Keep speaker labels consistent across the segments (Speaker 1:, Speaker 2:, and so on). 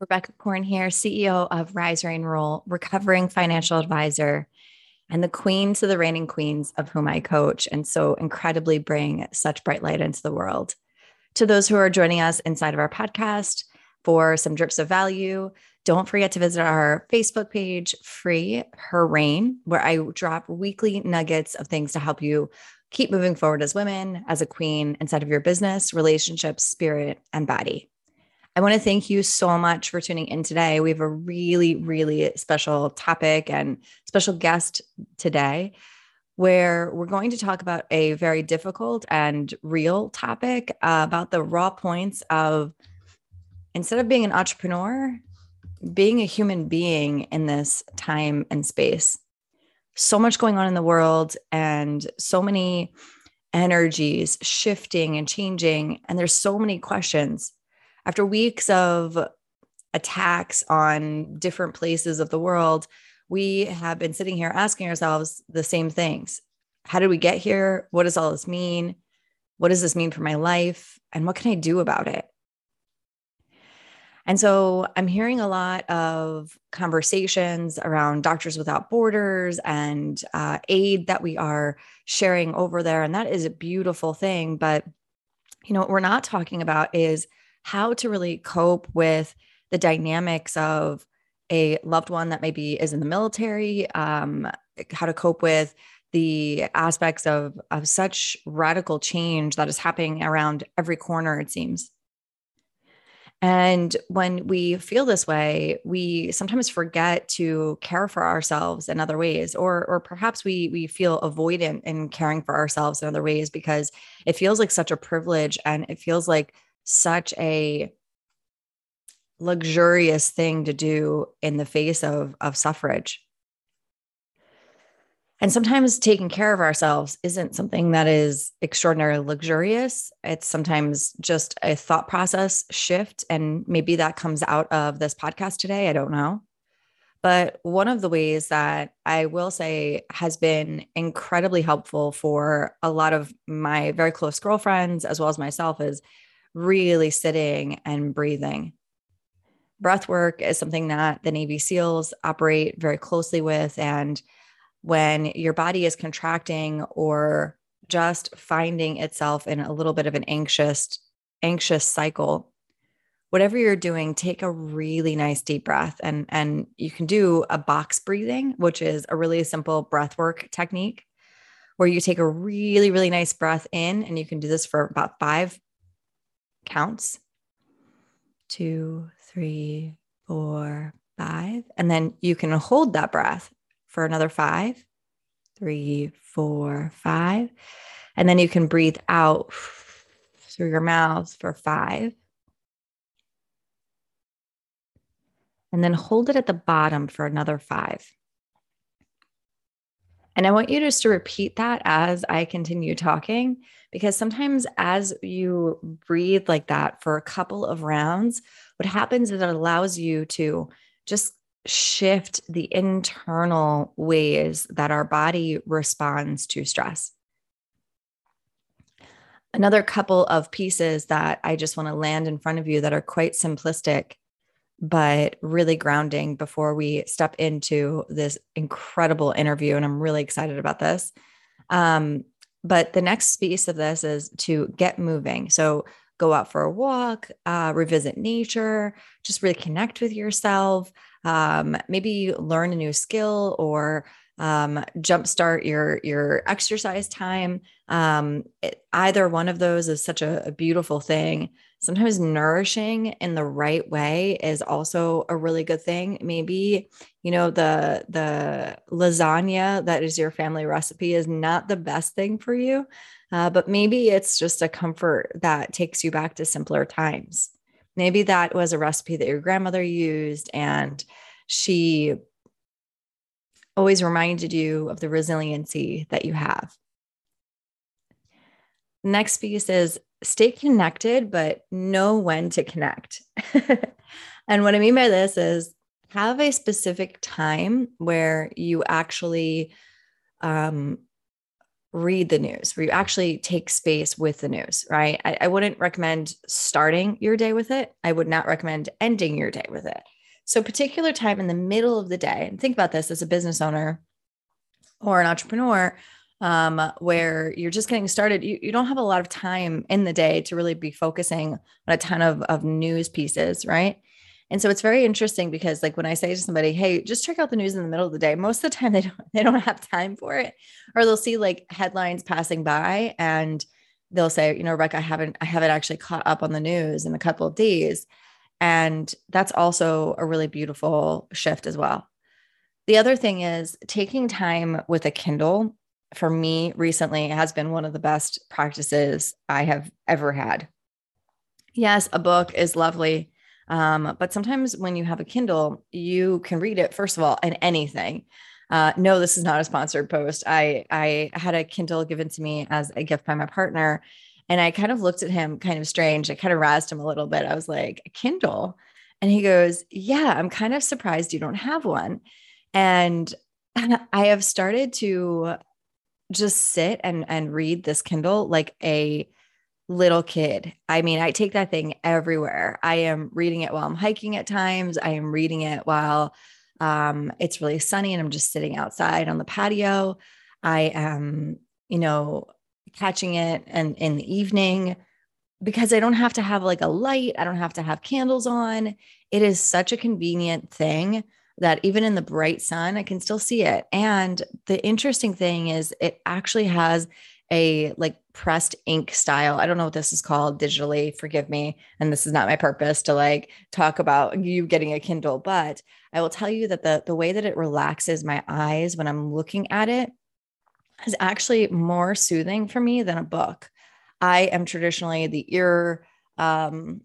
Speaker 1: Rebecca Korn here, CEO of Rise Reign Rule, recovering financial advisor, and the queen to the reigning queens of whom I coach, and so incredibly bring such bright light into the world. To those who are joining us inside of our podcast for some drips of value, don't forget to visit our Facebook page, Free Her Reign, where I drop weekly nuggets of things to help you keep moving forward as women, as a queen, inside of your business, relationships, spirit, and body. I want to thank you so much for tuning in today. We have a really, really special topic and special guest today where we're going to talk about a very difficult and real topic uh, about the raw points of instead of being an entrepreneur, being a human being in this time and space. So much going on in the world and so many energies shifting and changing. And there's so many questions after weeks of attacks on different places of the world, we have been sitting here asking ourselves the same things. How did we get here? What does all this mean? What does this mean for my life? And what can I do about it? And so I'm hearing a lot of conversations around Doctors Without Borders and uh, aid that we are sharing over there. And that is a beautiful thing. But, you know, what we're not talking about is how to really cope with the dynamics of a loved one that maybe is in the military, um, how to cope with the aspects of of such radical change that is happening around every corner it seems. And when we feel this way we sometimes forget to care for ourselves in other ways or or perhaps we we feel avoidant in caring for ourselves in other ways because it feels like such a privilege and it feels like such a luxurious thing to do in the face of, of suffrage. And sometimes taking care of ourselves isn't something that is extraordinarily luxurious. It's sometimes just a thought process shift. And maybe that comes out of this podcast today. I don't know. But one of the ways that I will say has been incredibly helpful for a lot of my very close girlfriends, as well as myself, is really sitting and breathing. Breath work is something that the Navy SEALs operate very closely with. And when your body is contracting or just finding itself in a little bit of an anxious, anxious cycle, whatever you're doing, take a really nice deep breath. And, and you can do a box breathing, which is a really simple breath work technique where you take a really, really nice breath in, and you can do this for about five counts two, three, four, five. And then you can hold that breath for another five, three, four, five. And then you can breathe out through your mouth for five. And then hold it at the bottom for another five. And I want you just to repeat that as I continue talking, because sometimes as you breathe like that for a couple of rounds, what happens is it allows you to just shift the internal ways that our body responds to stress. Another couple of pieces that I just want to land in front of you that are quite simplistic but really grounding before we step into this incredible interview. And I'm really excited about this. Um, but the next piece of this is to get moving. So go out for a walk, uh, revisit nature, just really connect with yourself. Um, maybe learn a new skill or um, jumpstart your your exercise time. Um, it, either one of those is such a, a beautiful thing sometimes nourishing in the right way is also a really good thing. Maybe you know the the lasagna that is your family recipe is not the best thing for you uh, but maybe it's just a comfort that takes you back to simpler times. Maybe that was a recipe that your grandmother used and she always reminded you of the resiliency that you have. Next piece is stay connected, but know when to connect. and what I mean by this is have a specific time where you actually um, read the news, where you actually take space with the news, right? I, I wouldn't recommend starting your day with it. I would not recommend ending your day with it. So, particular time in the middle of the day, and think about this as a business owner or an entrepreneur, um, where you're just getting started, you, you don't have a lot of time in the day to really be focusing on a ton of, of news pieces, right? And so it's very interesting because like when I say to somebody, "Hey, just check out the news in the middle of the day," most of the time they don't they don't have time for it, or they'll see like headlines passing by and they'll say, "You know, Rebecca, I haven't I haven't actually caught up on the news in a couple of days," and that's also a really beautiful shift as well. The other thing is taking time with a Kindle for me recently has been one of the best practices I have ever had. Yes, a book is lovely um, but sometimes when you have a Kindle, you can read it, first of all, in anything. Uh, no, this is not a sponsored post. I I had a Kindle given to me as a gift by my partner, and I kind of looked at him kind of strange. I kind of razzed him a little bit. I was like, Kindle, and he goes, "Yeah, I'm kind of surprised you don't have one." And I have started to just sit and and read this Kindle like a little kid. I mean, I take that thing everywhere. I am reading it while I'm hiking at times. I am reading it while um, it's really sunny and I'm just sitting outside on the patio. I am, you know, catching it and in the evening because I don't have to have like a light. I don't have to have candles on. It is such a convenient thing that even in the bright sun, I can still see it. And the interesting thing is, it actually has a like pressed ink style. I don't know what this is called digitally. Forgive me. And this is not my purpose to like talk about you getting a Kindle, but I will tell you that the the way that it relaxes my eyes when I'm looking at it is actually more soothing for me than a book. I am traditionally the ear um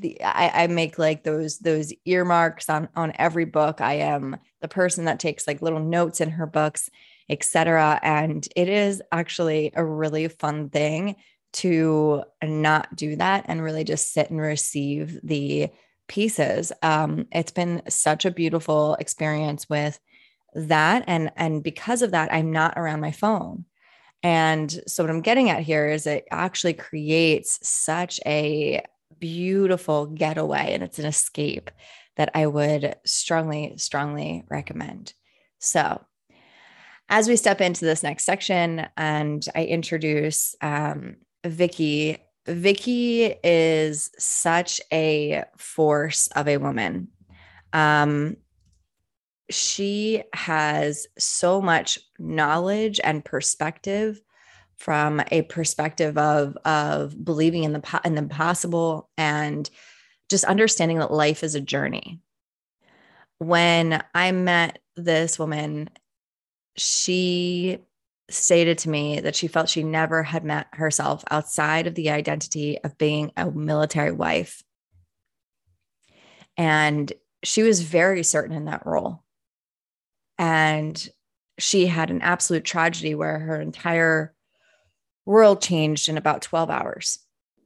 Speaker 1: the I, I make like those those earmarks on on every book. I am the person that takes like little notes in her books etc. And it is actually a really fun thing to not do that and really just sit and receive the pieces. Um, it's been such a beautiful experience with that. And, and because of that, I'm not around my phone. And so what I'm getting at here is it actually creates such a beautiful getaway and it's an escape that I would strongly, strongly recommend. So as we step into this next section and I introduce um, Vicky, Vicky is such a force of a woman. Um, she has so much knowledge and perspective from a perspective of of believing in the in the possible and just understanding that life is a journey. When I met this woman she stated to me that she felt she never had met herself outside of the identity of being a military wife. And she was very certain in that role. And she had an absolute tragedy where her entire world changed in about 12 hours.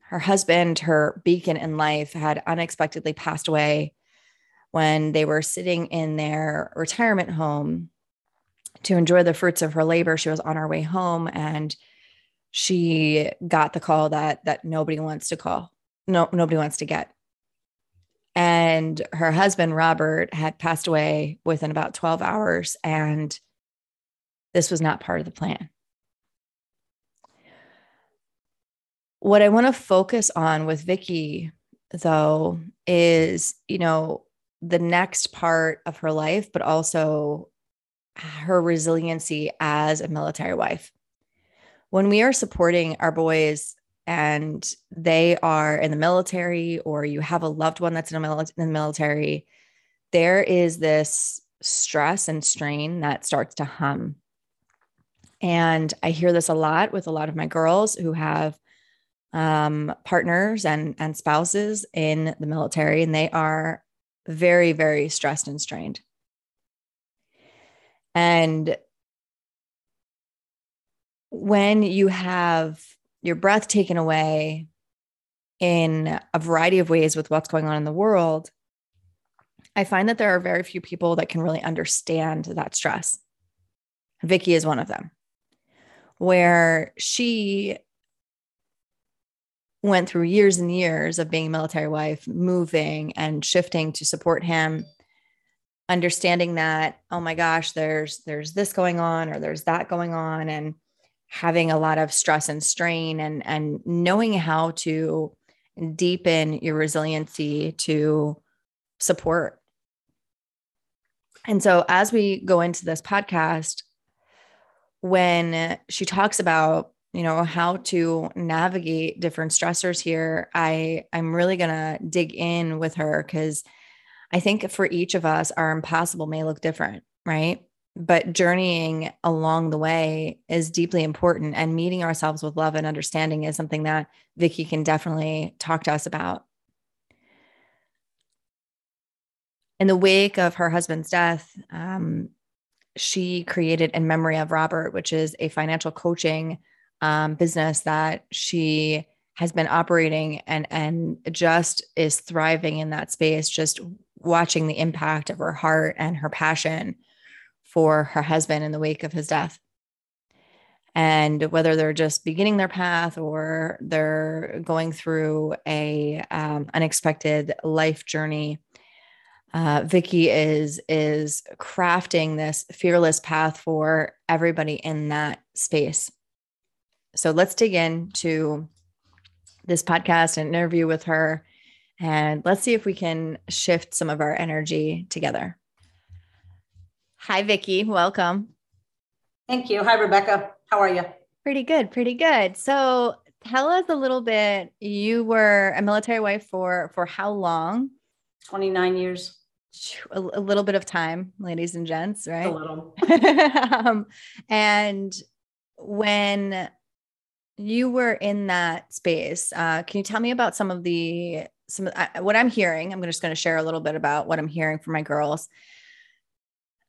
Speaker 1: Her husband, her beacon in life, had unexpectedly passed away when they were sitting in their retirement home to enjoy the fruits of her labor. She was on her way home and she got the call that that nobody wants to call. No, nobody wants to get. And her husband, Robert, had passed away within about 12 hours. And this was not part of the plan. What I want to focus on with Vicky, though, is, you know, the next part of her life, but also her resiliency as a military wife. When we are supporting our boys and they are in the military, or you have a loved one that's in, in the military, there is this stress and strain that starts to hum. And I hear this a lot with a lot of my girls who have um, partners and, and spouses in the military, and they are very, very stressed and strained. And when you have your breath taken away in a variety of ways with what's going on in the world, I find that there are very few people that can really understand that stress. Vicky is one of them. where she went through years and years of being a military wife, moving and shifting to support him, understanding that, oh my gosh, there's there's this going on or there's that going on and having a lot of stress and strain and and knowing how to deepen your resiliency to support. And so as we go into this podcast, when she talks about you know how to navigate different stressors here i i'm really going to dig in with her cuz i think for each of us our impossible may look different right? But journeying along the way is deeply important and meeting ourselves with love and understanding is something that Vicki can definitely talk to us about. In the wake of her husband's death um, she created in memory of robert which is a financial coaching um, business that she has been operating and and just is thriving in that space just watching the impact of her heart and her passion for her husband in the wake of his death. And whether they're just beginning their path or they're going through a um, unexpected life journey uh, Vicki is is crafting this fearless path for everybody in that space so let's dig into this podcast and interview with her. And let's see if we can shift some of our energy together. Hi, Vicki. Welcome.
Speaker 2: Thank you. Hi, Rebecca. How are you?
Speaker 1: Pretty good. Pretty good. So tell us a little bit. You were a military wife for for how long?
Speaker 2: 29 years.
Speaker 1: A, a little bit of time, ladies and gents, right? A
Speaker 2: little.
Speaker 1: um, and when you were in that space. Uh, can you tell me about some of the some what I'm hearing? I'm just going to share a little bit about what I'm hearing from my girls.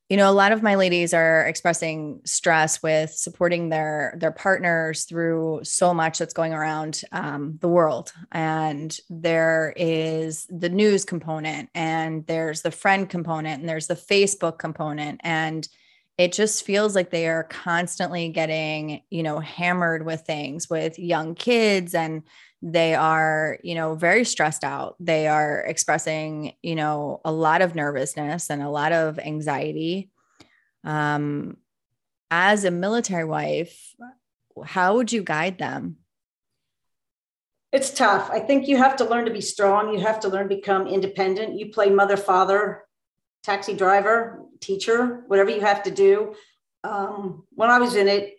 Speaker 1: You know, a lot of my ladies are expressing stress with supporting their their partners through so much that's going around um, the world, and there is the news component, and there's the friend component, and there's the Facebook component, and it just feels like they are constantly getting you know hammered with things with young kids and they are you know very stressed out. They are expressing you know a lot of nervousness and a lot of anxiety. Um as a military wife how would you guide them?
Speaker 2: It's tough. I think you have to learn to be strong. You have to learn to become independent. You play mother father taxi driver, teacher, whatever you have to do. Um, when I was in it,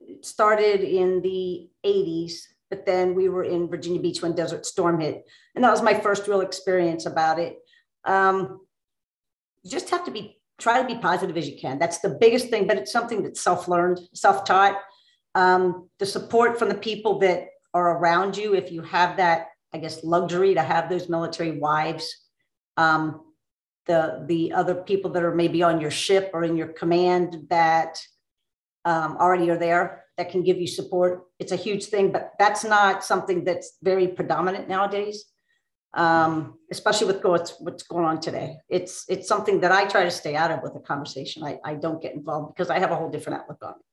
Speaker 2: it started in the 80s, but then we were in Virginia Beach when Desert Storm hit. And that was my first real experience about it. Um, you just have to be, try to be positive as you can. That's the biggest thing, but it's something that's self learned, self taught. Um, the support from the people that are around you, if you have that, I guess, luxury to have those military wives. Um, the the other people that are maybe on your ship or in your command that um, already are there that can give you support. It's a huge thing, but that's not something that's very predominant nowadays, um, especially with what's what's going on today. It's it's something that I try to stay out of with the conversation. I, I don't get involved because I have a whole different outlook on it.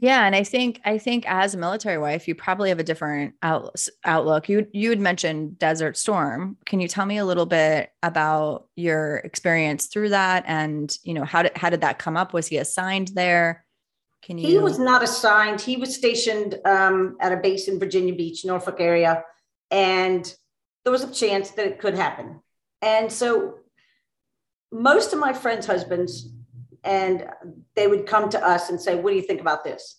Speaker 1: Yeah, and I think I think as a military wife, you probably have a different out, outlook. You you had mentioned Desert Storm. Can you tell me a little bit about your experience through that, and you know how did how did that come up? Was he assigned there?
Speaker 2: Can you? He was not assigned. He was stationed um, at a base in Virginia Beach, Norfolk area, and there was a chance that it could happen. And so, most of my friends' husbands and they would come to us and say, What do you think about this?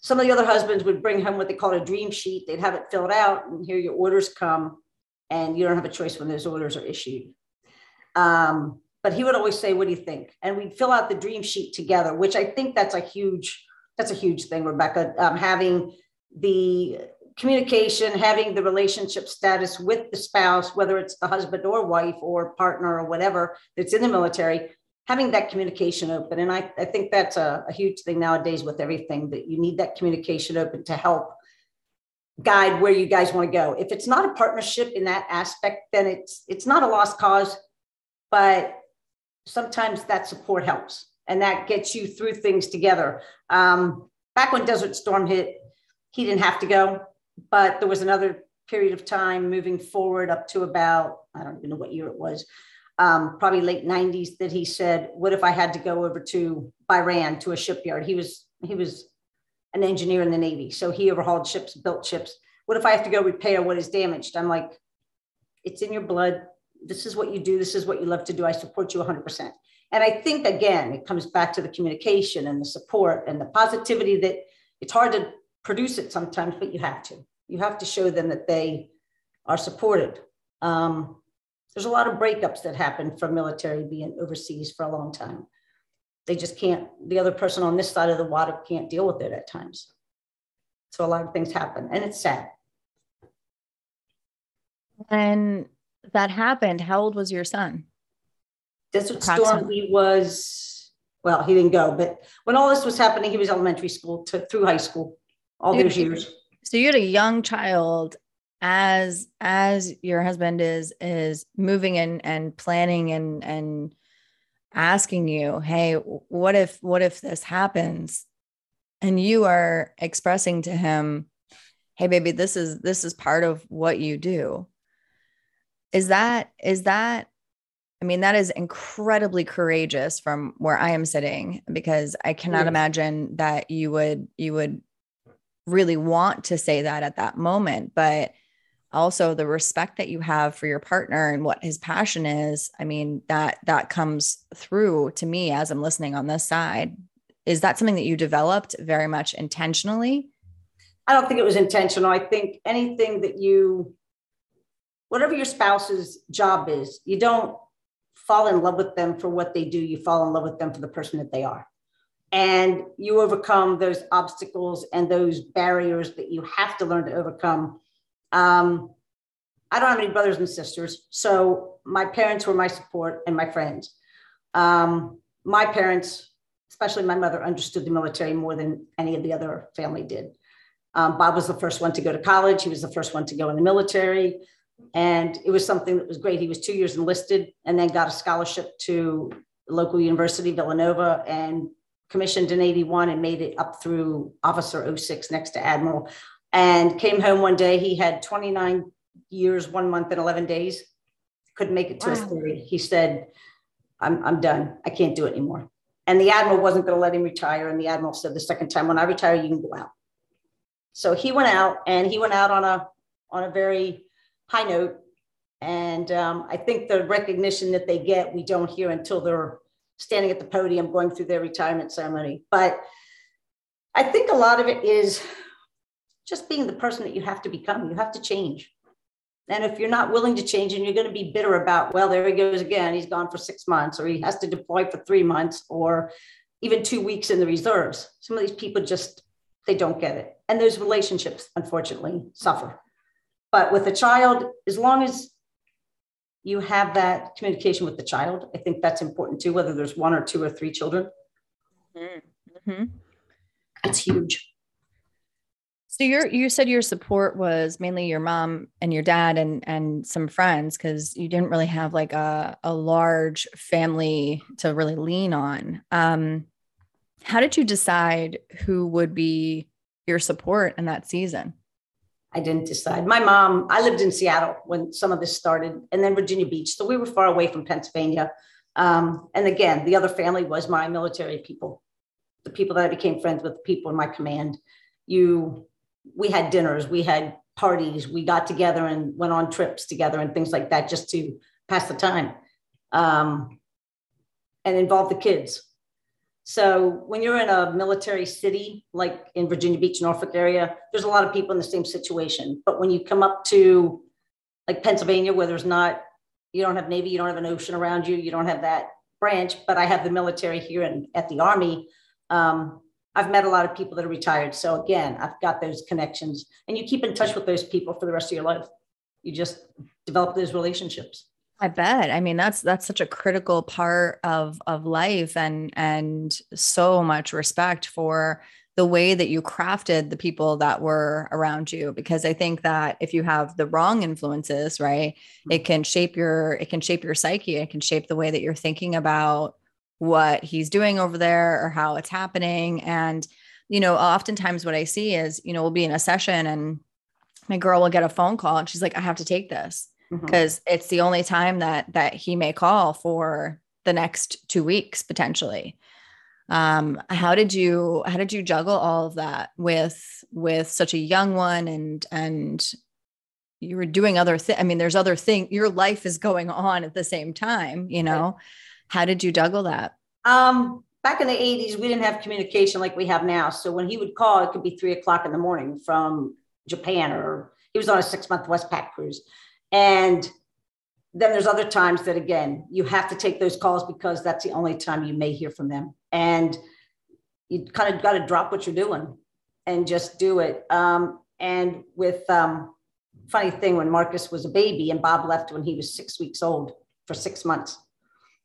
Speaker 2: Some of the other husbands would bring home what they called a dream sheet. They'd have it filled out, and here your orders come, and you don't have a choice when those orders are issued. Um, but he would always say, "What do you think?" And we'd fill out the dream sheet together, which I think that's a huge that's a huge thing, Rebecca. Um, having the communication, having the relationship status with the spouse, whether it's the husband or wife or partner or whatever that's in the military, having that communication open. And I, I think that's a, a huge thing nowadays with everything that you need that communication open to help guide where you guys want to go. If it's not a partnership in that aspect, then it's it's not a lost cause, but sometimes that support helps. and that gets you through things together. Um, back when Desert Storm hit, he didn't have to go, but there was another period of time moving forward up to about, I don't even know what year it was, um, probably late 90s that he said, what if I had to go over to Bahrain to a shipyard? He was, he was an engineer in the Navy. So he overhauled ships, built ships. What if I have to go repair what is damaged? I'm like, it's in your blood. This is what you do. This is what you love to do. I support you 100%. And I think, again, it comes back to the communication and the support and the positivity that it's hard to produce it sometimes, but you have to. You have to show them that they are supported. Um, there's a lot of breakups that happen from military being overseas for a long time. They just can't, the other person on this side of the water can't deal with it at times. So a lot of things happen and it's sad.
Speaker 1: And that happened. How old was your son?
Speaker 2: Desert Storm, he was, well, he didn't go, but when all this was happening, he was elementary school to through high school, all those years.
Speaker 1: So you had a young child as as your husband is is moving in and planning and and asking you hey what if what if this happens and you are expressing to him hey baby this is this is part of what you do is that is that i mean that is incredibly courageous from where i am sitting because i cannot yes. imagine that you would you would really want to say that at that moment but also the respect that you have for your partner and what his passion is i mean that that comes through to me as i'm listening on this side. Is that something that you developed very much intentionally?
Speaker 2: I don't think it was intentional. I think anything that you whatever your spouse's job is you don't fall in love with them for what they do. You fall in love with them for the person that they are. And you overcome those obstacles and those barriers that you have to learn to overcome um, I don't have any brothers and sisters, so my parents were my support and my friends. Um, my parents, especially my mother, understood the military more than any of the other family did. Um, Bob was the first one to go to college. He was the first one to go in the military. And it was something that was great. He was two years enlisted and then got a scholarship to local university, Villanova, and commissioned in 81 and made it up through Officer 06 next to Admiral and came home one day. He had 29 years, one month, and 11 days. Couldn't make it to wow. his 30. He said, I'm, I'm done. I can't do it anymore. And the admiral wasn't going to let him retire. And the admiral said, the second time, when I retire, you can go out. So he went out and he went out on a, on a very high note. And um, I think the recognition that they get, we don't hear until they're standing at the podium going through their retirement ceremony. But I think a lot of it is just being the person that you have to become. You have to change. And if you're not willing to change and you're going to be bitter about, well, there he goes again, he's gone for six months, or he has to deploy for three months, or even two weeks in the reserves, some of these people just, they don't get it. And those relationships, unfortunately, suffer. But with a child, as long as you have that communication with the child, I think that's important too, whether there's one or two or three children. Mm-hmm. It's huge.
Speaker 1: So you you said your support was mainly your mom and your dad and and some friends because you didn't really have like a a large family to really lean on. Um, how did you decide who would be your support in that season?
Speaker 2: I didn't decide. My mom, I lived in Seattle when some of this started, and then Virginia Beach. So we were far away from Pennsylvania. Um, and again, the other family was my military people, the people that I became friends with, the people in my command. You we had dinners, we had parties, we got together and went on trips together and things like that just to pass the time um, and involve the kids. So when you're in a military city like in Virginia Beach, Norfolk area, there's a lot of people in the same situation. But when you come up to like Pennsylvania, where there's not, you don't have Navy, you don't have an ocean around you, you don't have that branch, but I have the military here and at the Army. Um, I've met a lot of people that are retired. So again, I've got those connections and you keep in touch with those people for the rest of your life. You just develop those relationships.
Speaker 1: I bet. I mean, that's that's such a critical part of of life and and so much respect for the way that you crafted the people that were around you because I think that if you have the wrong influences, right, it mm-hmm. can shape your it can shape your psyche, it can shape the way that you're thinking about what he's doing over there or how it's happening. And, you know, oftentimes what I see is, you know, we'll be in a session and my girl will get a phone call and she's like, I have to take this because mm-hmm. it's the only time that that he may call for the next two weeks potentially um how did you how did you juggle all of that with with such a young one and and you were doing other things i mean there's other things your life is going on at the same time you know. How did you juggle that?
Speaker 2: Um back in the 80s we didn't have communication like we have now. So when he would call it could be three o'clock in the morning from japan or he was on a six month westpac cruise. And then there's other times that again you have to take those calls because that's the only time you may hear from them. And you kind of got to drop what you're doing and just do it. Um, and with um, funny thing when marcus was a baby and bob left when he was six weeks old for six months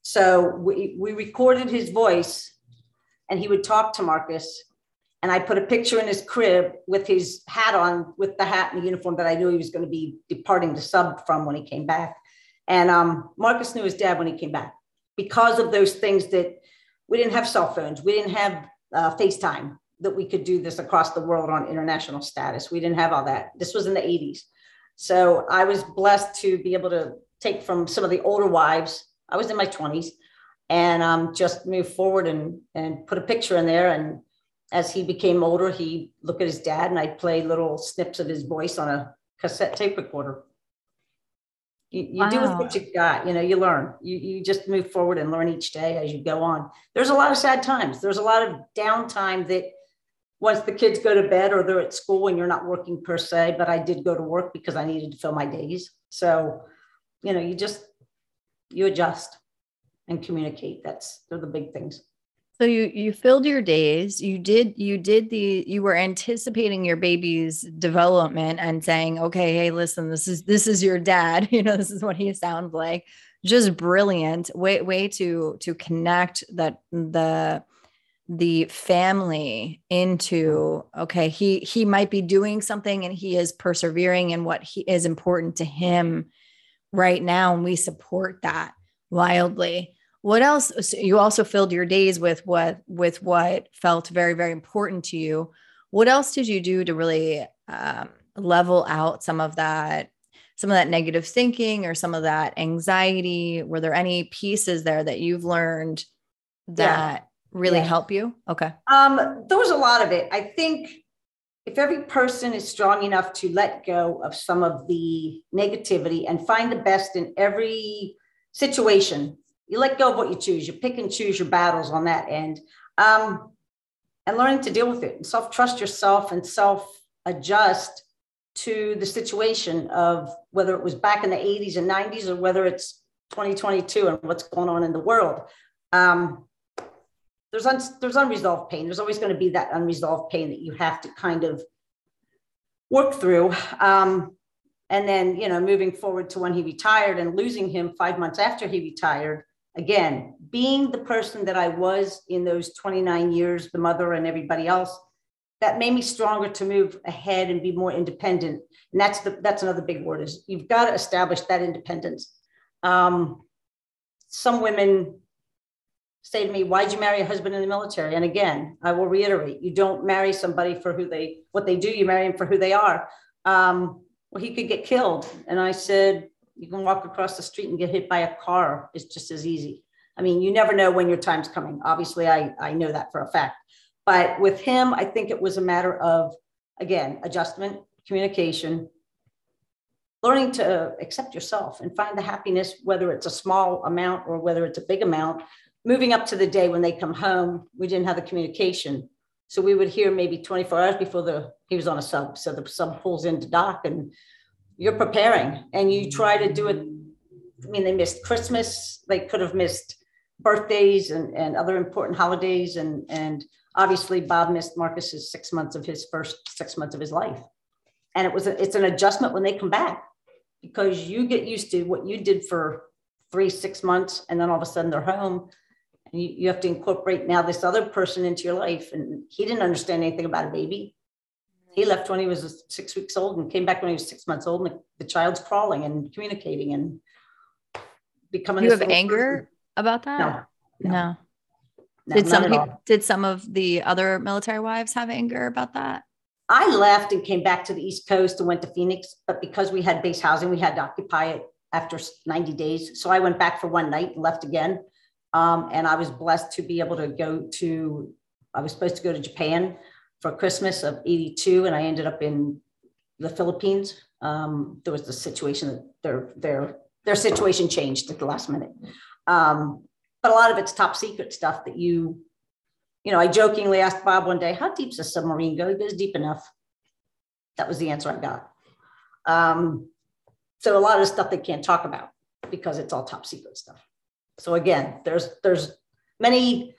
Speaker 2: so we, we recorded his voice and he would talk to marcus and I put a picture in his crib with his hat on, with the hat and the uniform that I knew he was going to be departing to sub from when he came back. And um, Marcus knew his dad when he came back because of those things that we didn't have cell phones, we didn't have uh, FaceTime that we could do this across the world on international status. We didn't have all that. This was in the 80s. So I was blessed to be able to take from some of the older wives. I was in my 20s and um, just moved forward and, and put a picture in there and as he became older, he looked at his dad and I'd play little snips of his voice on a cassette tape recorder. You, you wow. do with what you got, you know, you learn. You, you just move forward and learn each day as you go on. There's a lot of sad times. There's a lot of downtime that once the kids go to bed or they're at school and you're not working per se, but I did go to work because I needed to fill my days. So, you know, you just, you adjust and communicate. That's, they're the big things.
Speaker 1: So you you filled your days. You did you did the you were anticipating your baby's development and saying, "Okay, hey, listen, this is this is your dad. You know, this is what he sounds like." Just brilliant way way to to connect that the the family into okay he he might be doing something and he is persevering in what he is important to him right now and we support that wildly. What else so you also filled your days with what with what felt very very important to you. What else did you do to really um, level out some of that some of that negative thinking or some of that anxiety? Were there any pieces there that you've learned that yeah. really yeah. help you? Okay.
Speaker 2: Um there was a lot of it. I think if every person is strong enough to let go of some of the negativity and find the best in every situation you let go of what you choose. You pick and choose your battles on that end. Um, and learning to deal with it and self trust yourself and self adjust to the situation of whether it was back in the 80s and 90s or whether it's 2022 and what's going on in the world. Um, there's un- there's unresolved pain. There's always going to be that unresolved pain that you have to kind of work through. Um, and then, you know, moving forward to when he retired and losing him five months after he retired, again, being the person that I was in those 29 years, the mother and everybody else, that made me stronger to move ahead and be more independent. And that's the that's another big word is you've got to establish that independence. Um, some women say to me, "Why'd you marry a husband in the military?" And again, I will reiterate: you don't marry somebody for who they what they do. You marry them for who they are. Um, well, he could get killed, and I said, you can walk across the street and get hit by a car. It's just as easy. I mean, you never know when your time's coming. Obviously, I, I know that for a fact. But with him, I think it was a matter of, again, adjustment, communication, learning to accept yourself and find the happiness, whether it's a small amount or whether it's a big amount. Moving up to the day when they come home, we didn't have the communication. So we would hear maybe 24 hours before the he was on a sub. So the sub pulls into dock and you're preparing and you try to do it. I mean, they missed Christmas, they could have missed birthdays and, and other important holidays. And, and obviously Bob missed Marcus's six months of his first six months of his life. And it was, a, it's an adjustment when they come back because you get used to what you did for three, six months. And then all of a sudden they're home and you, you have to incorporate now this other person into your life. And he didn't understand anything about a baby he left when he was six weeks old and came back when he was six months old and the, child's crawling and communicating and becoming
Speaker 1: you have anger person. about that
Speaker 2: no,
Speaker 1: no. no No, did some people, did some of the other military wives have anger about that?
Speaker 2: I left and came back to the East Coast and went to Phoenix, but because we had base housing, we had to occupy it after 90 days. So I went back for one night and left again. Um, and I was blessed to be able to go to, I was supposed to go to Japan for Christmas of 82, and I ended up in the Philippines. Um, there was the situation that their, their, their situation changed at the last minute. Um, but a lot of it's top secret stuff that you you know, I jokingly asked Bob one day, how deep deep's a submarine go? He goes deep enough. That was the answer I got. Um, so a lot of stuff they can't talk about because it's all top secret stuff. So again, there's there's many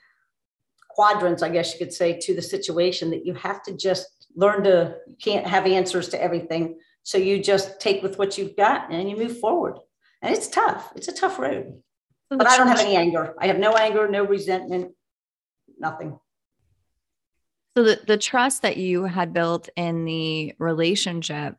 Speaker 2: quadrants, I guess you could say, to the situation that you have to just learn to you can't have answers to everything. So you just take with what you've got and you move forward. And it's tough. It's a tough road. But I don't have any anger. I have no anger, no resentment nothing.
Speaker 1: So the, the trust that you had built in the relationship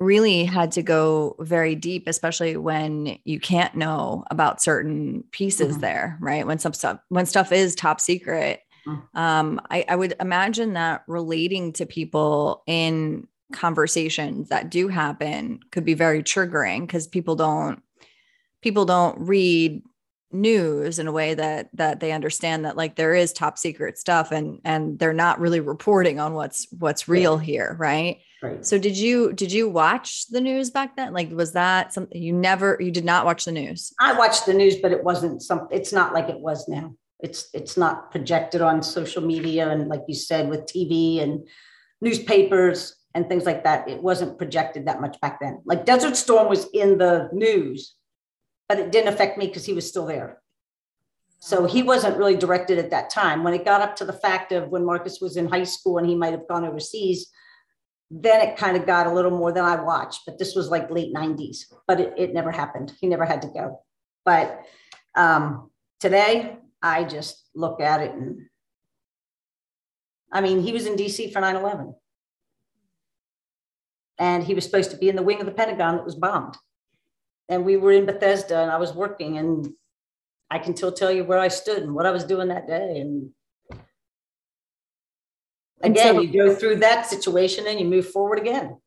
Speaker 1: really had to go very deep, especially when you can't know about certain pieces mm-hmm. there, right? When some stuff when stuff is top secret. Mm-hmm. Um, I, I would imagine that relating to people in conversations that do happen could be very triggering because people don't people don't read news in a way that that they understand that like there is top secret stuff and and they're not really reporting on what's what's real here right? Right. So did you did you watch the news back then? Like was that something you never you did not watch the news?
Speaker 2: I watched the news but it wasn't some it's not like it was now. It's it's not projected on social media and like you said with tv and newspapers and things like that. It wasn't projected that much back then. Like desert storm was in the news but it didn't affect me because he was still there. So he oh. wasn't really directed at that time. When it got up to the fact of when Marcus was in high school and he might have gone overseas, then it kind of got a little more than I watched. But this was like late 90s, but it, it never happened. He never had to go. But um, today, I just look at it and I mean, he was in DC for 9 11. And he was supposed to be in the wing of the Pentagon that was bombed and we were in Bethesda and I was working and I can still tell you where I stood and what I was doing that day. And again, so, you go through that situation and you move forward again.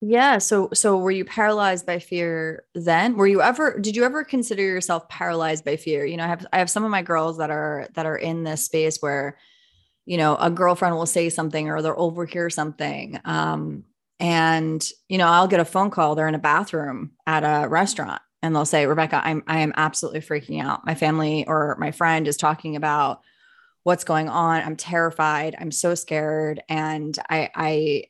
Speaker 1: Yeah. So, so were you paralyzed by fear then? Were you ever, did you ever consider yourself paralyzed by fear? You know, I have, I have some of my girls that are, that are in this space where, you know, a girlfriend will say something or they'll overhear something. Um, and you know i'll get a phone call they're in a bathroom at a restaurant and they'll say rebecca i'm i am absolutely freaking out my family or my friend is talking about what's going on. I'm terrified. I'm so scared. And i i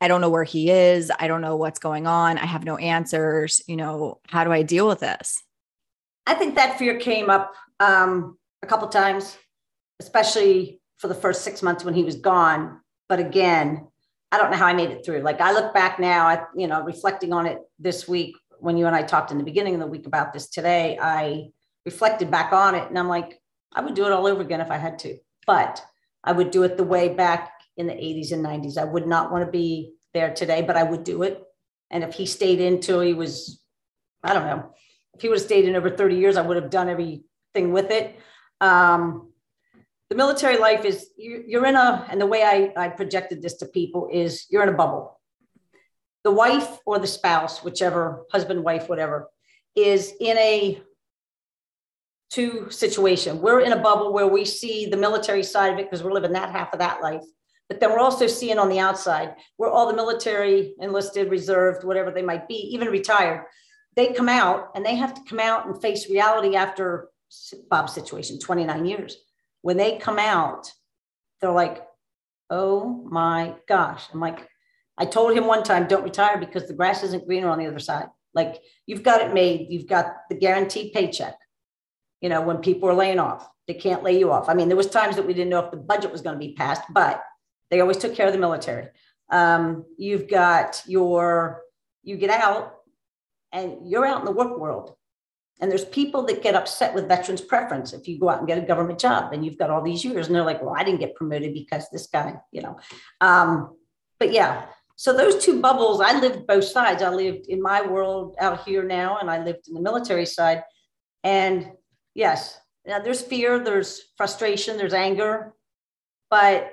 Speaker 1: i don't know where he is. I don't know what's going on. I have no answers. You know how do i deal with this?
Speaker 2: I think that fear came up um, a couple times especially for the first six months when he was gone. But again I don't know how I made it through. Like I look back now, I, you know, reflecting on it this week when you and I talked in the beginning of the week about this today, I reflected back on it and I'm like, I would do it all over again if I had to, but I would do it the way back in the 80s and 90s. I would not want to be there today, but I would do it. And if he stayed in till he was, I don't know, if he would have stayed in over 30 years, I would have done everything with it. Um, the military life is you're in a and the way I, I projected this to people is you're in a bubble the wife or the spouse whichever husband wife whatever is in a two situation we're in a bubble where we see the military side of it because we're living that half of that life but then we're also seeing on the outside where all the military enlisted reserved whatever they might be even retired they come out and they have to come out and face reality after bob's situation 29 years when they come out, they're like, oh my gosh. I'm like, I told him one time, don't retire because the grass isn't greener on the other side. Like you've got it made, you've got the guaranteed paycheck. You know, when people are laying off, they can't lay you off. I mean, there was times that we didn't know if the budget was going to be passed, but they always took care of the military. Um, you've got your, you get out and you're out in the work world. And there's people that get upset with veterans preference if you go out and get a government job and you've got all these years and they're like, well, I didn't get promoted because this guy, you know. Um, but yeah, so those two bubbles, I lived both sides. I lived in my world out here now and I lived in the military side. And Yes. Now, there's fear, there's frustration, there's anger, but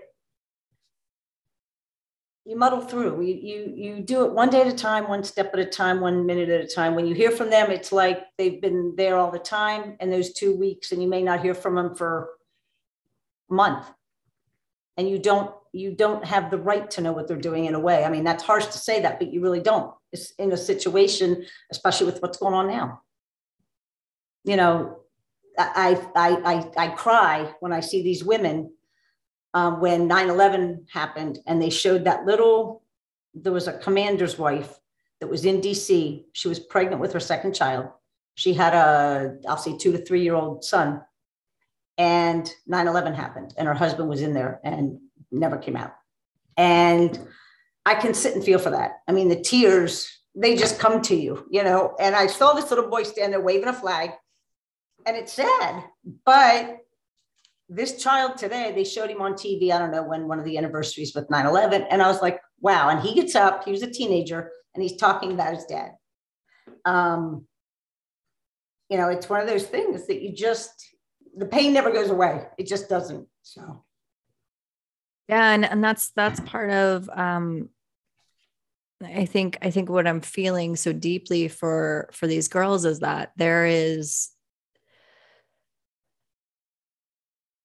Speaker 2: you muddle through. You, you you do it one day at a time, one step at a time, one minute at a time. When you hear from them, it's like they've been there all the time, and those two weeks, and you may not hear from them for a month, and you don't you don't have the right to know what they're doing in a way. I mean, that's harsh to say that, but you really don't. It's in a situation, especially with what's going on now. You know, I I I, cry when I see these women um, when 9-11 happened and they showed that little there was a commander's wife that was in dc she was pregnant with her second child. She had a i'll say two to three year old son. And 9-11 happened and her husband was in there and never came out. And i can sit and feel for that. I mean the tears they just come to you you know? And i saw this little boy stand there waving a flag and it's sad but this child today, they showed him on TV, I don't know when one of the anniversaries with 9 11. And I was like, wow. And he gets up, he was a teenager, and he's talking about his dad. Um, you know, it's one of those things that you just, the pain never goes away. It just doesn't. So,
Speaker 1: yeah. And, and that's, that's part of, um, I think, I think what I'm feeling so deeply for, for these girls is that there is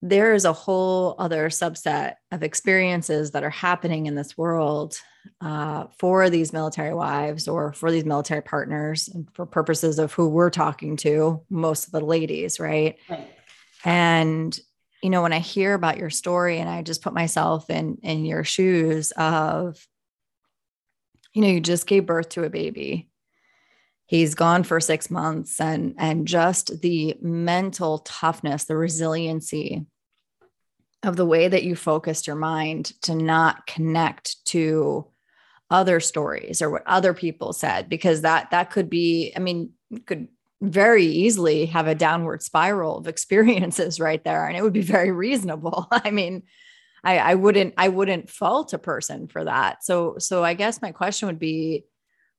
Speaker 1: there is a whole other subset of experiences that are happening in this world uh, for these military wives or for these military partners and for purposes of who we're talking to most of the ladies right? right and you know when i hear about your story and i just put myself in in your shoes of you know you just gave birth to a baby he's gone for six months and and just the mental toughness the resiliency of the way that you focused your mind to not connect to other stories or what other people said because that that could be i mean could very easily have a downward spiral of experiences right there and it would be very reasonable. I mean I, I wouldn't i wouldn't fault a person for that. So so i guess my question would be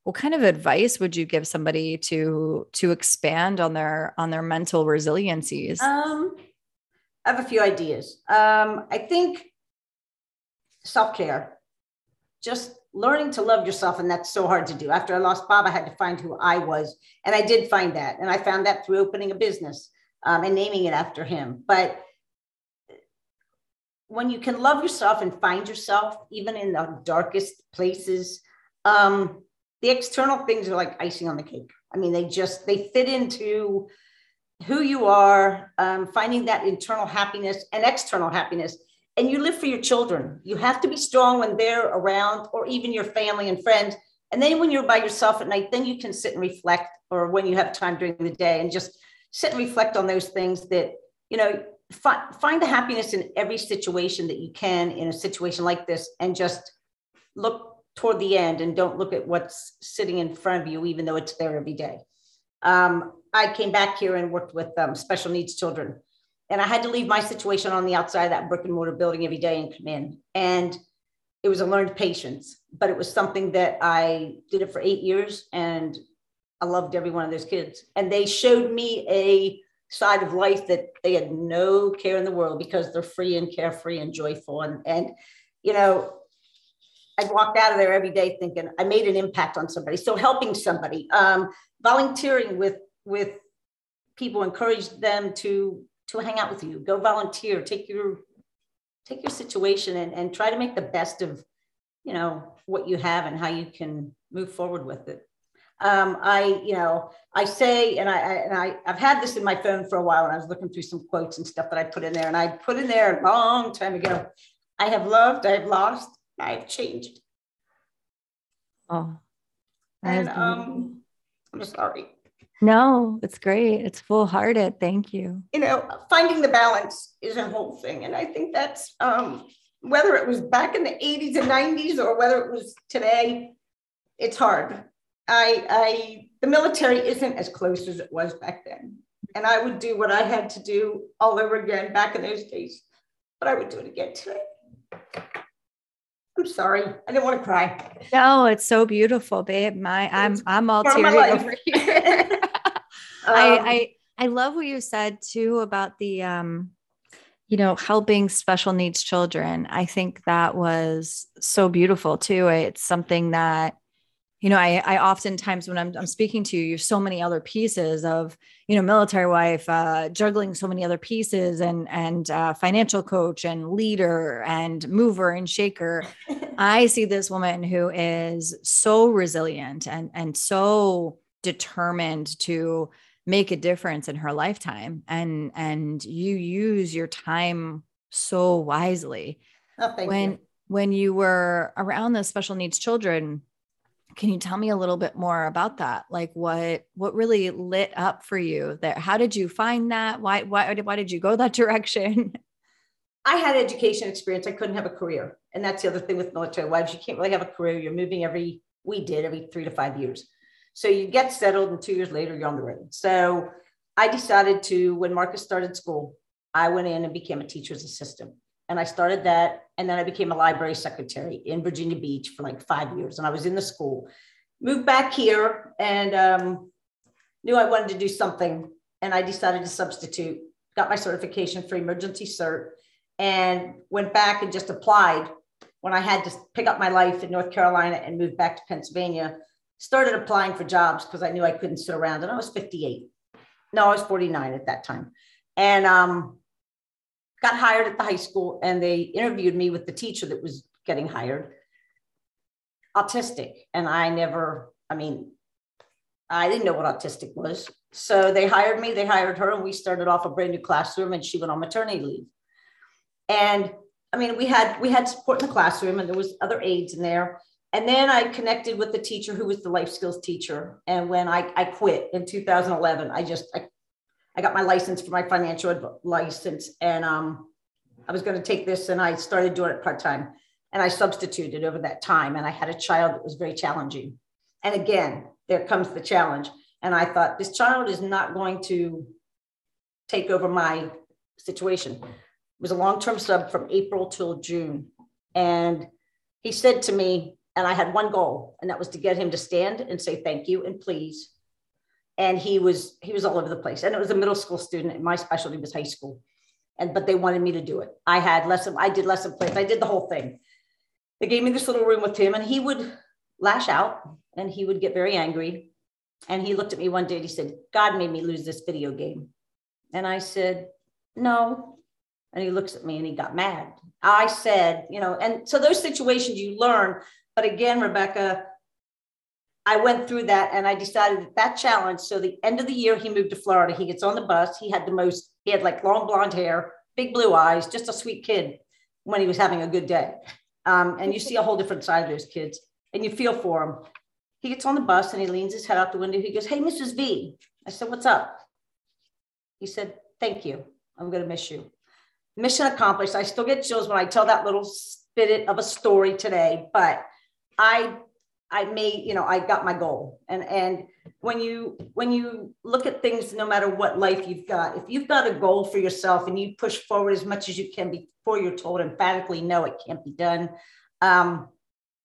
Speaker 1: what kind of advice would you give somebody to to expand on their on their mental resiliencies?
Speaker 2: Um i have a few ideas. Um i think self-care. Just learning to love yourself and that's so hard to do. After i lost bob i had to find who i was and i did find that and i found that through opening a business um, and naming it after him. But when you can love yourself and find yourself even in the darkest places um, the external things are like icing on the cake. I mean, they just they fit into who you are, um, finding that internal happiness and external happiness. And you live for your children. You have to be strong when they're around, or even your family and friends. And then when you're by yourself at night, then you can sit and reflect, or when you have time during the day, and just sit and reflect on those things that you know. Fi- find the happiness in every situation that you can in a situation like this, and just look toward the end and don't look at what's sitting in front of you, even though it's there every day. Um, I came back here and worked with um, special needs children. And I had to leave my situation on the outside of that brick and mortar building every day and come in. And it was a learned patience, but it was something that I did it for eight years and I loved every one of those kids. And they showed me a side of life that they had no care in the world because they're free and carefree and joyful. And, and you know, I walked out of there every day thinking I made an impact on somebody. So helping somebody, um, volunteering with with people, encourage them to to hang out with you. Go volunteer. Take your take your situation and, and try to make the best of you know what you have and how you can move forward with it. Um, I, you know, I say, and I, and I, I've had this in my phone for a while, and I was looking through some quotes and stuff that I put in there, and I put in there a long time ago. I have loved, I have lost, I've changed.
Speaker 1: Oh,
Speaker 2: and um, I'm sorry.
Speaker 1: No, it's great. It's full hearted. Thank you.
Speaker 2: You know, finding the balance is a whole thing. And I think that's um, whether it was back in the 80s and 90s or whether it was today, it's hard. I, I, the military isn't as close as it was back then. And I would do what I had to do all over again back in those days, but I would do it again today. I'm sorry. I didn't want to cry.
Speaker 1: No, it's so beautiful, babe. My I'm I'm all teary over here. um, I, I I love what you said too about the um you know helping special needs children. I think that was so beautiful too. It's something that you know, I, I oftentimes when I'm, I'm speaking to you, you're so many other pieces of, you know, military wife, uh, juggling so many other pieces and, and uh, financial coach and leader and mover and shaker. I see this woman who is so resilient and, and so determined to make a difference in her lifetime. And, and you use your time so wisely.
Speaker 2: Oh,
Speaker 1: when,
Speaker 2: you.
Speaker 1: when you were around the special needs children, can you tell me a little bit more about that? Like what what really lit up for you there? How did you find that? Why why why did you go that direction?
Speaker 2: I had education experience. I couldn't have a career. And that's the other thing with military wives. You can't really have a career. You're moving every we did every three to five years. So you get settled and two years later you're on the road. So i decided to when marcus started school i went in and became a teacher's assistant and I started that. And then I became a library secretary in Virginia Beach for like five years. And I was in the school, moved back here and um, knew I wanted to do something. And I decided to substitute, got my certification for emergency cert, and went back and just applied when I had to pick up my life in North Carolina and move back to Pennsylvania. Started applying for jobs because I knew I couldn't sit around. And I was 58. No, I was 49 at that time. And um, got hired at the high school and they interviewed me with the teacher that was getting hired. Autistic. And i never i mean i didn't know what autistic was. So they hired me they hired her and we started off a brand new classroom and she went on maternity leave. And i mean we had we had support in the classroom and there was other aides in there. And then i connected with the teacher who was the life skills teacher. And when i, I quit in 2011 i just I I got my license for my financial license, and um, I was going to take this, and I started doing it part time, and I substituted over that time, and I had a child that was very challenging, and again, there comes the challenge, and I thought this child is not going to take over my situation. It was a long term sub from April till June, and he said to me, and I had one goal, and that was to get him to stand and say thank you and please and he was he was all over the place. And it was a middle school student and my specialty was high school. And but they wanted me to do it. I had lesson i did lesson plans i did the whole thing. They gave me this little room with him and he would lash out and he would get very angry. And he looked at me one day and he said god made me lose this video game. And i said no. And he looks at me and he got mad. I said you know and so those situations you learn. But again rebecca I went through that and I decided that that challenge. So the end of the year, he moved to Florida. He gets on the bus. He had the most, he had like long blonde hair, big blue eyes, just a sweet kid when he was having a good day. Um, and you see a whole different side of those kids and you feel for him. He gets on the bus and he leans his head out the window. He goes, Hey, Mrs. V. I said, What's up? He said, Thank you. I'm going to miss you. Mission accomplished. I still get chills when I tell that little spirit of a story today, but I I made, you know, I got my goal. And and when you when you look at things, no matter what life you've got, if you've got a goal for yourself and you push forward as much as you can before you're told emphatically no, it can't be done. Um,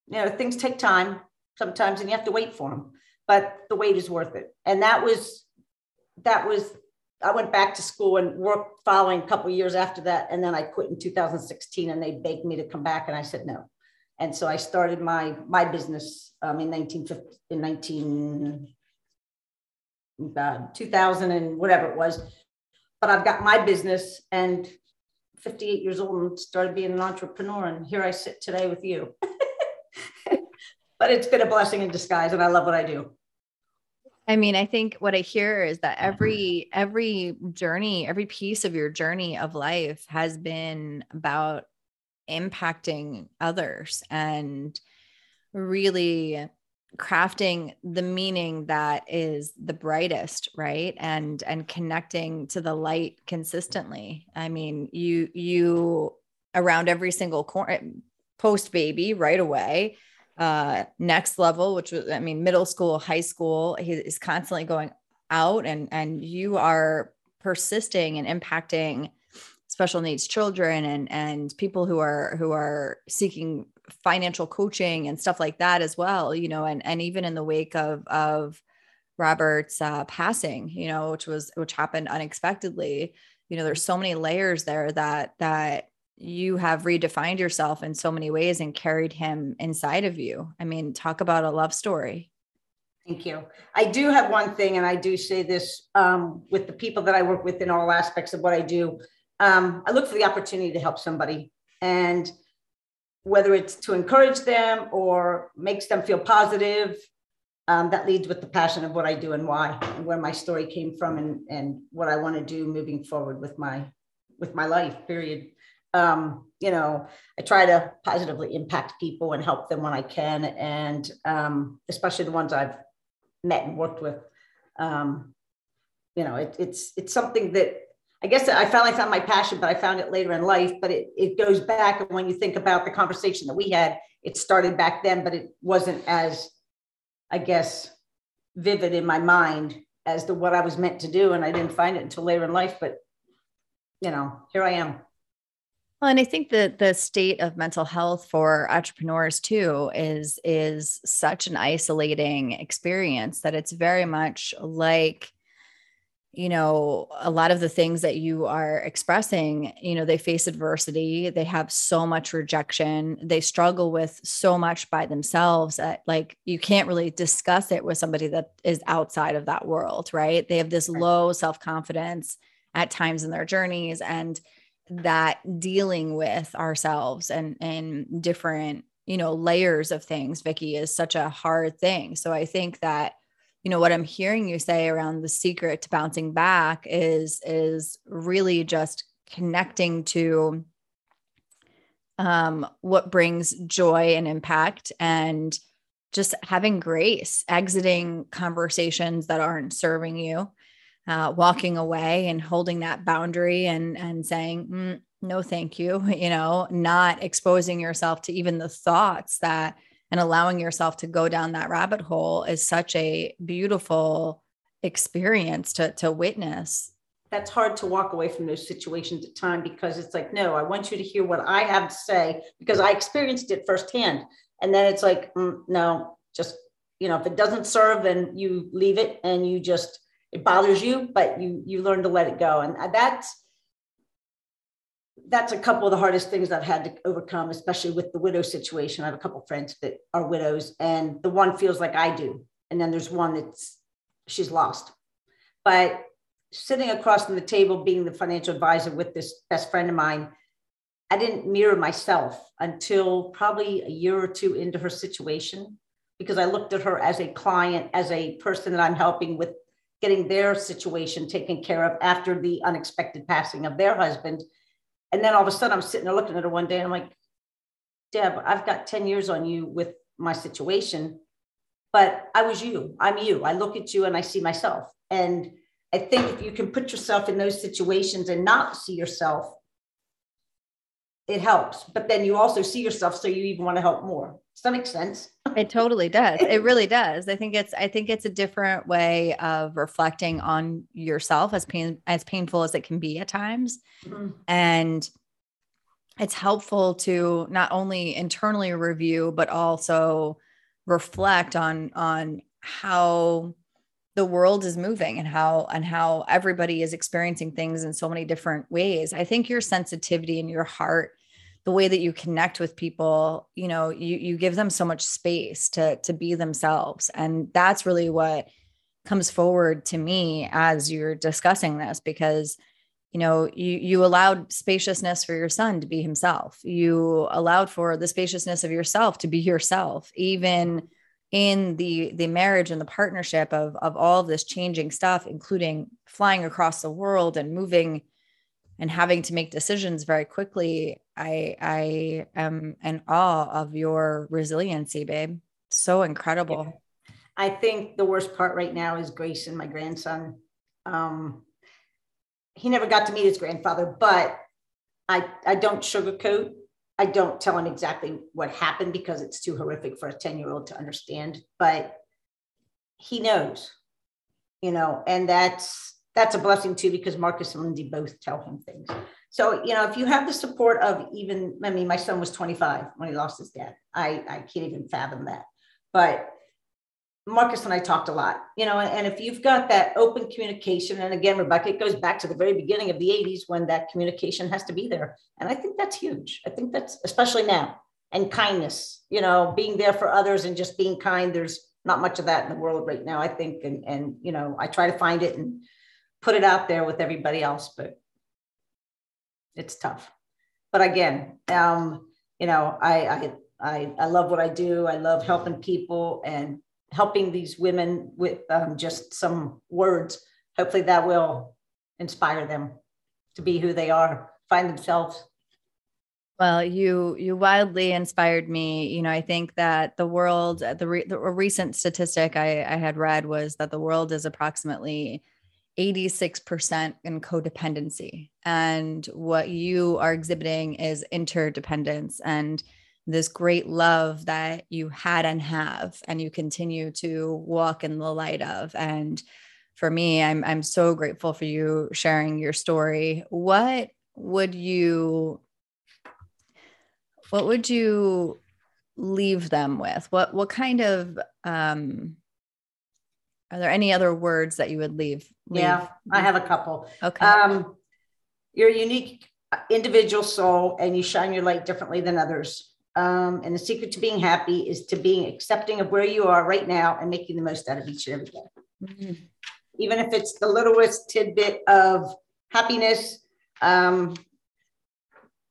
Speaker 2: you know, things take time sometimes, and you have to wait for them. But the wait is worth it. And that was that was I went back to school and worked following a couple years after that, and then I quit in 2016, and they begged me to come back, and I said no. And so I started my my business um, in 1950, in 19, uh, 2000 and whatever it was. But I've got my business and 58 years old and started being an entrepreneur. And here I sit today with you. but it's been a blessing in disguise and I love what I do.
Speaker 1: I mean, I think what I hear is that every every journey, every piece of your journey of life has been about impacting others and really crafting the meaning that is the brightest right? And and connecting to the light consistently. I mean you you around every single corner post baby right away uh next level which was i mean middle school high school he is constantly going out and and you are persisting and impacting special needs children and and people who are who are seeking financial coaching and stuff like that as well you know and and even in the wake of of Robert's uh, passing, you know, which was which happened unexpectedly. You know, there's so many layers there that that you have redefined yourself in so many ways and carried him inside of you. I mean, talk about a love story.
Speaker 2: Thank you. I do have one thing, and I do say this um, with the people that I work with in all aspects of what I do. Um, I look for the opportunity to help somebody, and whether it's to encourage them or makes them feel positive, um, that leads with the passion of what I do and why, and where my story came from, and and what I want to do moving forward with my with my life. Period. Um, you know, I try to positively impact people and help them when I can, and um, especially the ones I've met and worked with. Um, you know, it, it's it's something that I guess I finally found my passion, but I found it later in life. But it it goes back, and when you think about the conversation that we had, it started back then, but it wasn't as, I guess, vivid in my mind as to what I was meant to do, and I didn't find it until later in life. But you know, here I am.
Speaker 1: Well, and I think that the state of mental health for entrepreneurs too is is such an isolating experience that it's very much like you know a lot of the things that you are expressing you know they face adversity they have so much rejection they struggle with so much by themselves that like you can't really discuss it with somebody that is outside of that world right? They have this low self-confidence at times in their journeys and that dealing with ourselves and and different you know layers of things Vicki is such a hard thing. So i think that you know what i'm hearing you say around the secret to bouncing back is is really just connecting to um what brings joy and impact and just having grace exiting conversations that aren't serving you uh, walking away and holding that boundary and and saying mm, no thank you you know not exposing yourself to even the thoughts that and allowing yourself to go down that rabbit hole is such a beautiful experience to to witness
Speaker 2: that's hard to walk away from those situations at time because it's like no i want you to hear what i have to say because i experienced it firsthand and then it's like mm, no just you know if it doesn't serve then you leave it and you just it bothers you, but you you learn to let it go. And that's that's a couple of the hardest things I've had to overcome, especially with the widow situation. I have a couple of friends that are widows, and the one feels like I do, and then there's one that's she's lost. But sitting across from the table, being the financial advisor with this best friend of mine, I didn't mirror myself until probably a year or two into her situation because I looked at her as a client, as a person that I'm helping with getting their situation taken care of after the unexpected passing of their husband. And then all of a sudden, I'm sitting there looking at her one day and I'm like, Deb, I've got 10 years on you with my situation, but I was you. I'm you. I look at you and I see myself. And I think if you can put yourself in those situations and not see yourself, it helps. But then you also see yourself, so you even want to help more. Does that make sense?
Speaker 1: it totally does. It really does. I think it's I think it's a different way of reflecting on yourself as pain as painful as it can be at times. Mm-hmm. And it's helpful to not only internally review but also reflect on on how the world is moving and how and how everybody is experiencing things in so many different ways. I think your sensitivity and your heart the way that you connect with people you know you you give them so much space to to be themselves and that's really what comes forward to me as you're discussing this because you know you you allowed spaciousness for your son to be himself you allowed for the spaciousness of yourself to be yourself even in the the marriage and the partnership of of all of this changing stuff including flying across the world and moving and having to make decisions very quickly i i am in awe of your resiliency babe. So incredible.
Speaker 2: I think the worst part right now is grayson my grandson. Um, he never got to meet his grandfather but i i don't sugarcoat i don't tell him exactly what happened because it's too horrific for a 10 year old to understand but he knows you know and that's that's a blessing too because Marcus and Lindsay both tell him things. So, you know, if you have the support of even, I mean, my son was 25 when he lost his dad. I, I can't even fathom that. But Marcus and I talked a lot, you know, and if you've got that open communication, and again, Rebecca, it goes back to the very beginning of the 80s when that communication has to be there. And I think that's huge. I think that's especially now and kindness, you know, being there for others and just being kind. There's not much of that in the world right now, I think. And, and, you know, I try to find it and put it out there with everybody else, but it's tough. But again, um, you know, I, I, I, I love what I do. I love helping people and helping these women with um, just some words. Hopefully, that will inspire them to be who they are, find themselves.
Speaker 1: Well, you you wildly inspired me. You know, I think that the world, the, re, the recent statistic I, I had read was that the world is approximately 86% in codependency. And what you are exhibiting is interdependence and this great love that you had and have and you continue to walk in the light of. And for me i'm i'm so grateful for you sharing your story. What would you what would you leave them with? What what kind of um are there any other words that you would leave,
Speaker 2: leave? yeah i have a couple.
Speaker 1: Okay.
Speaker 2: Um you're a unique individual soul and you shine your light differently than others um, and the secret to being happy is to being accepting of where you are right now and making the most out of each and every day. Mm-hmm. Even if it's the littlest tidbit of happiness. Um,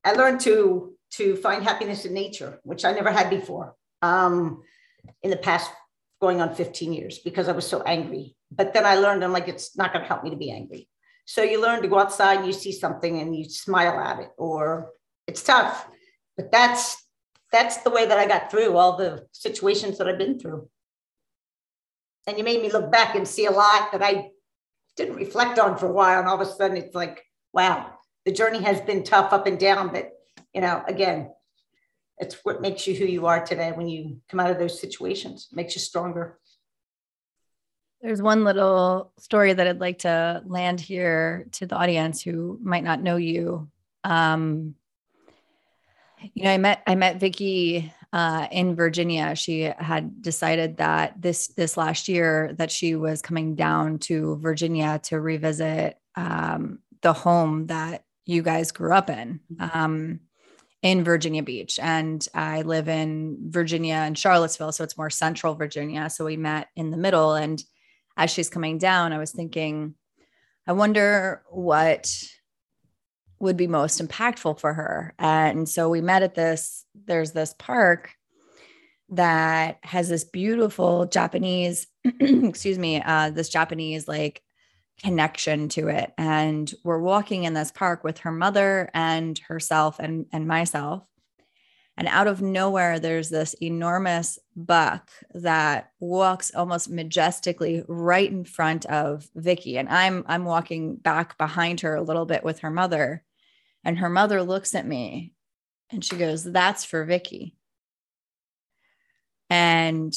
Speaker 2: I learned to to find happiness in nature, which I never had before. Um, in the past, going on 15 years, because I was so angry. But then I learned, I'm like, it's not going to help me to be angry. So you learn to go outside and you see something and you smile at it, or it's tough, but that's that's the way that I got through all the situations that I've been through. And you made me look back and see a lot that I didn't reflect on for a while. And all of a sudden it's like, wow, the journey has been tough up and down. But, you know, again, it's what makes you who you are today when you come out of those situations, it makes you stronger.
Speaker 1: There's one little story that I'd like to land here to the audience who might not know you. Um, you know, I met I met Vicky uh, in Virginia. She had decided that this this last year that she was coming down to Virginia to revisit um, the home that you guys grew up in um, in Virginia Beach, and I live in Virginia and Charlottesville, so it's more central Virginia. So we met in the middle, and as she's coming down, I was thinking, I wonder what would be most impactful for her. And so we met at this, there's this park that has this beautiful Japanese, excuse me, uh, this Japanese like connection to it. And we're walking in this park with her mother and herself and, and myself. And out of nowhere, there's this enormous buck that walks almost majestically right in front of Vicky. And I'm I'm walking back behind her a little bit with her mother. And her mother looks at me and she goes, That's for Vicky. And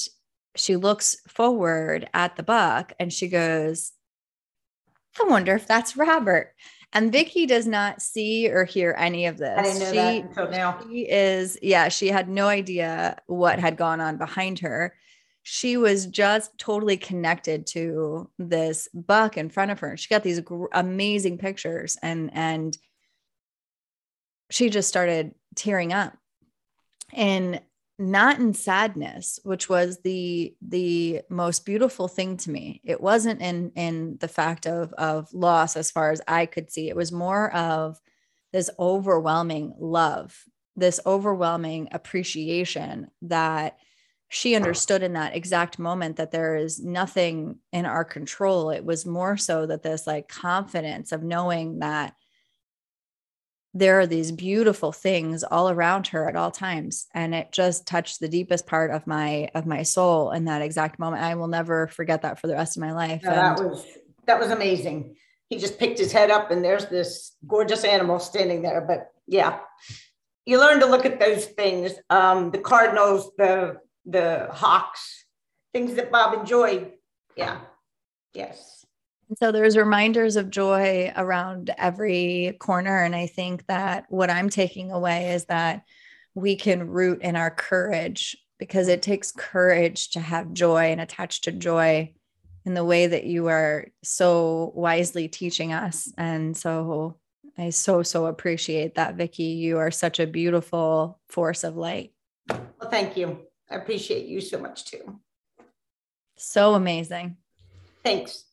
Speaker 1: she looks forward at the buck and she goes, I wonder if that's Robert. And Vicky does not see or hear any of this.
Speaker 2: I didn't know she, that until now.
Speaker 1: She is, yeah, she had no idea what had gone on behind her. She was just totally connected to this buck in front of her. She got these gr- amazing pictures and and she just started tearing up. And not in sadness which was the the most beautiful thing to me. It wasn't in in the fact of of loss as far as i could see. It was more of this overwhelming love this overwhelming appreciation that she understood in that exact moment that there is nothing in our control. It was more so that this like confidence of knowing that there are these beautiful things all around her at all times and it just touched the deepest part of my of my soul in that exact moment. I will never forget that for the rest of my life
Speaker 2: no, that was that was amazing. He just picked his head up and there's this gorgeous animal standing there but yeah. You learn to look at those things um, the cardinals the the hawks things that bob enjoyed. Yeah. Yes
Speaker 1: so there's reminders of joy around every corner. And I think that what I'm taking away is that we can root in our courage because it takes courage to have joy and attach to joy in the way that you are so wisely teaching us. And so I so, so appreciate that, Vicki. You are such a beautiful force of light.
Speaker 2: Well, thank you. I appreciate you so much too.
Speaker 1: So amazing.
Speaker 2: Thanks.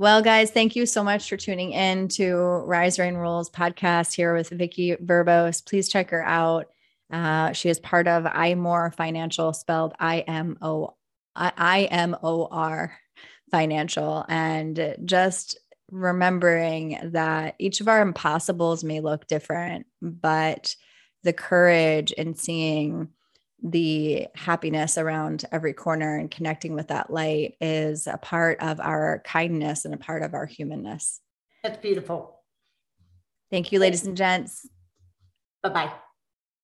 Speaker 1: Well, guys, thank you so much for tuning in to Rise Rain Rules podcast here with Vicki Verbos. Please check her out. Uh, she is part of iMore Financial, spelled I M O I M O R Financial, and just remembering that each of our impossibles may look different, but the courage in seeing the happiness around every corner and connecting with that light is a part of our kindness and a part of our humanness.
Speaker 2: That's beautiful.
Speaker 1: Thank you, ladies and gents.
Speaker 2: Bye bye.